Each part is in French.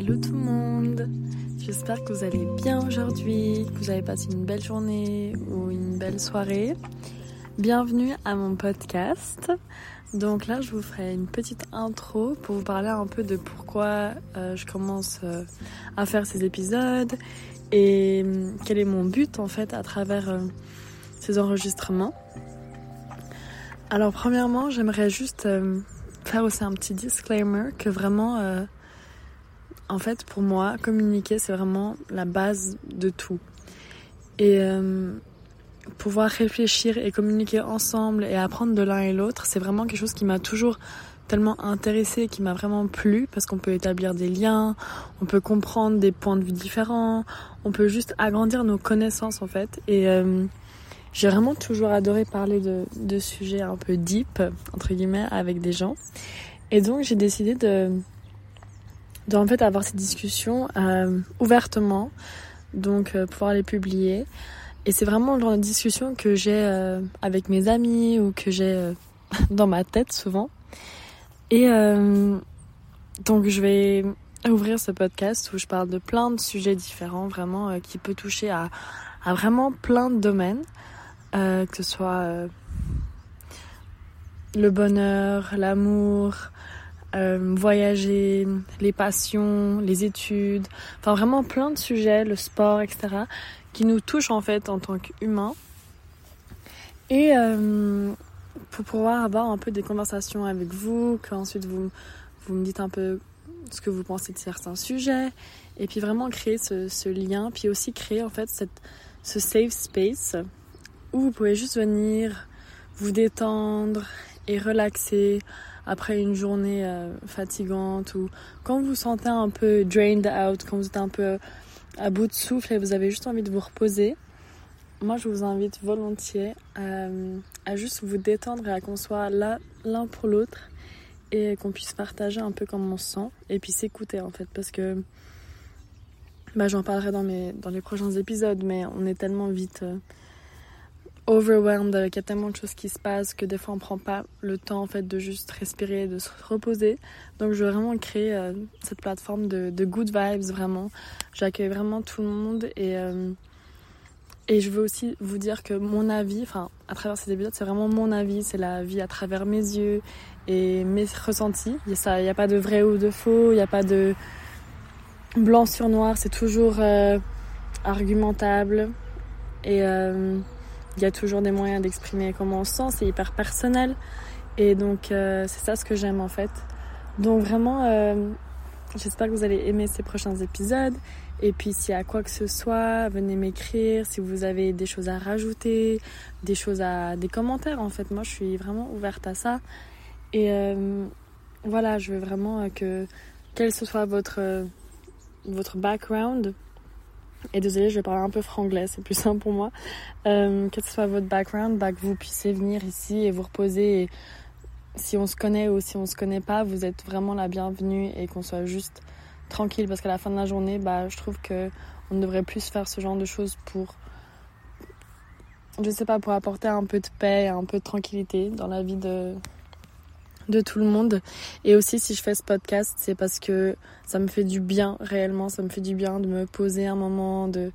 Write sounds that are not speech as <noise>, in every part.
Hello tout le monde J'espère que vous allez bien aujourd'hui, que vous avez passé une belle journée ou une belle soirée. Bienvenue à mon podcast. Donc là, je vous ferai une petite intro pour vous parler un peu de pourquoi euh, je commence euh, à faire ces épisodes et euh, quel est mon but en fait à travers ces enregistrements. Alors premièrement, j'aimerais juste faire aussi un petit disclaimer que vraiment en fait, pour moi, communiquer, c'est vraiment la base de tout. Et euh, pouvoir réfléchir et communiquer ensemble et apprendre de l'un et l'autre, c'est vraiment quelque chose qui m'a toujours tellement intéressé, qui m'a vraiment plu, parce qu'on peut établir des liens, on peut comprendre des points de vue différents, on peut juste agrandir nos connaissances en fait. Et euh, j'ai vraiment toujours adoré parler de, de sujets un peu deep, entre guillemets, avec des gens. Et donc j'ai décidé de de en fait avoir ces discussions euh, ouvertement, donc euh, pouvoir les publier. Et c'est vraiment le genre de discussion que j'ai euh, avec mes amis ou que j'ai <laughs> dans ma tête souvent. Et donc je vais ouvrir ce podcast où je parle de plein de sujets différents, vraiment qui peut toucher à, à, vraiment plein de domaines, que ce soit le bonheur, l'amour, euh, voyager, les passions, les études, enfin vraiment plein de sujets, le sport, etc., qui nous touchent en fait en tant qu'humains. Et euh, pour pouvoir avoir un peu des conversations avec vous, qu'ensuite vous, vous me dites un peu ce que vous pensez de certains sujets, et puis vraiment créer ce, lien, puis aussi créer en fait ce safe space où vous pouvez juste venir vous détendre et relaxer après une journée euh, fatigante ou quand vous vous sentez un peu drained out, quand vous êtes un peu à bout de souffle et vous avez juste envie de vous reposer, moi je vous invite volontiers euh, à juste vous détendre et à qu'on soit là l'un pour l'autre et qu'on puisse partager un peu comme on se sent et puis s'écouter en fait parce que bah, j'en parlerai dans, mes, dans les prochains épisodes mais on est tellement vite euh, overwhelmed avec y a tellement de choses qui se passent que des fois on prend pas le temps en fait de juste respirer, de se reposer. Donc je veux vraiment créer euh, cette plateforme de, good vibes vraiment. J'accueille vraiment tout le monde et euh, et je veux aussi vous dire que mon avis, enfin à travers ces épisodes, c'est vraiment mon avis, c'est la vie à travers mes yeux et mes ressentis. Il n'y a, pas de vrai ou de faux, il n'y a pas de blanc sur noir, c'est toujours euh, argumentable et il y a toujours des moyens d'exprimer comment on se sent, c'est hyper personnel. Et donc euh, c'est ça ce que j'aime en fait. Donc vraiment, euh, j'espère que vous allez aimer ces prochains épisodes. Et puis s'il y a quoi que ce soit, venez m'écrire. Si vous avez des choses à rajouter, des choses à, des commentaires en fait. Moi je suis vraiment ouverte à ça. Et euh, voilà, je veux vraiment que quel que soit votre votre background, et désolé, je vais parler un peu franglais, c'est plus simple pour moi. Euh, que ce soit votre background, bah, que vous puissiez venir ici et vous reposer. Et si on se connaît ou si on se connaît pas, vous êtes vraiment la bienvenue et qu'on soit juste tranquille. Parce qu'à la fin de la journée, bah, je trouve que on devrait plus faire ce genre de choses pour, je sais pas, pour apporter un peu de paix, un peu de tranquillité dans la vie de, de tout le monde. Et aussi, si je fais ce podcast, c'est parce que ça me fait du bien, réellement. Ça me fait du bien de me poser un moment, de,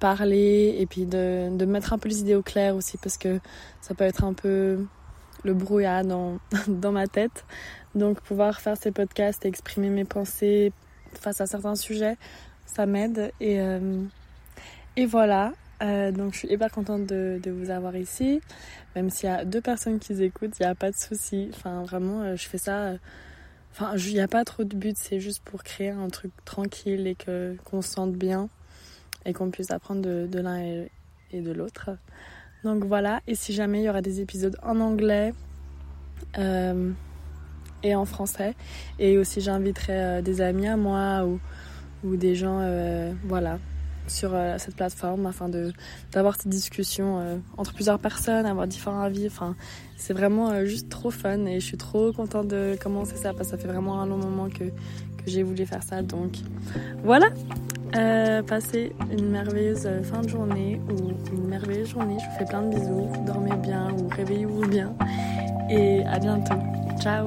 parler et puis de, mettre un peu les idées au clair aussi parce que ça peut être un peu le brouillard <laughs> dans, ma tête. Donc, pouvoir faire ces podcasts et exprimer mes pensées face à certains sujets, ça m'aide. Et, euh, et voilà. Euh, donc je suis hyper contente de, vous avoir ici. Même s'il y a deux personnes qui écoutent, il n'y a pas de souci. Enfin vraiment, euh, je fais ça. Euh, enfin, il n'y a pas trop de but, c'est juste pour créer un truc tranquille et qu'on se sente bien et qu'on puisse apprendre de, l'un et, et, de l'autre. Donc voilà. Et si jamais il y aura des épisodes en anglais et en français, et aussi j'inviterai des amis à moi ou, ou des gens, voilà sur euh, cette plateforme afin de d'avoir cette discussion euh, entre plusieurs personnes, avoir différents avis. Enfin, c'est vraiment euh, juste trop fun et je suis trop contente de commencer ça parce que ça fait vraiment un long moment que, que j'ai voulu faire ça. Donc voilà, passez une merveilleuse fin de journée ou une merveilleuse journée. Je vous fais plein de bisous, dormez bien ou réveillez-vous bien et à bientôt. Ciao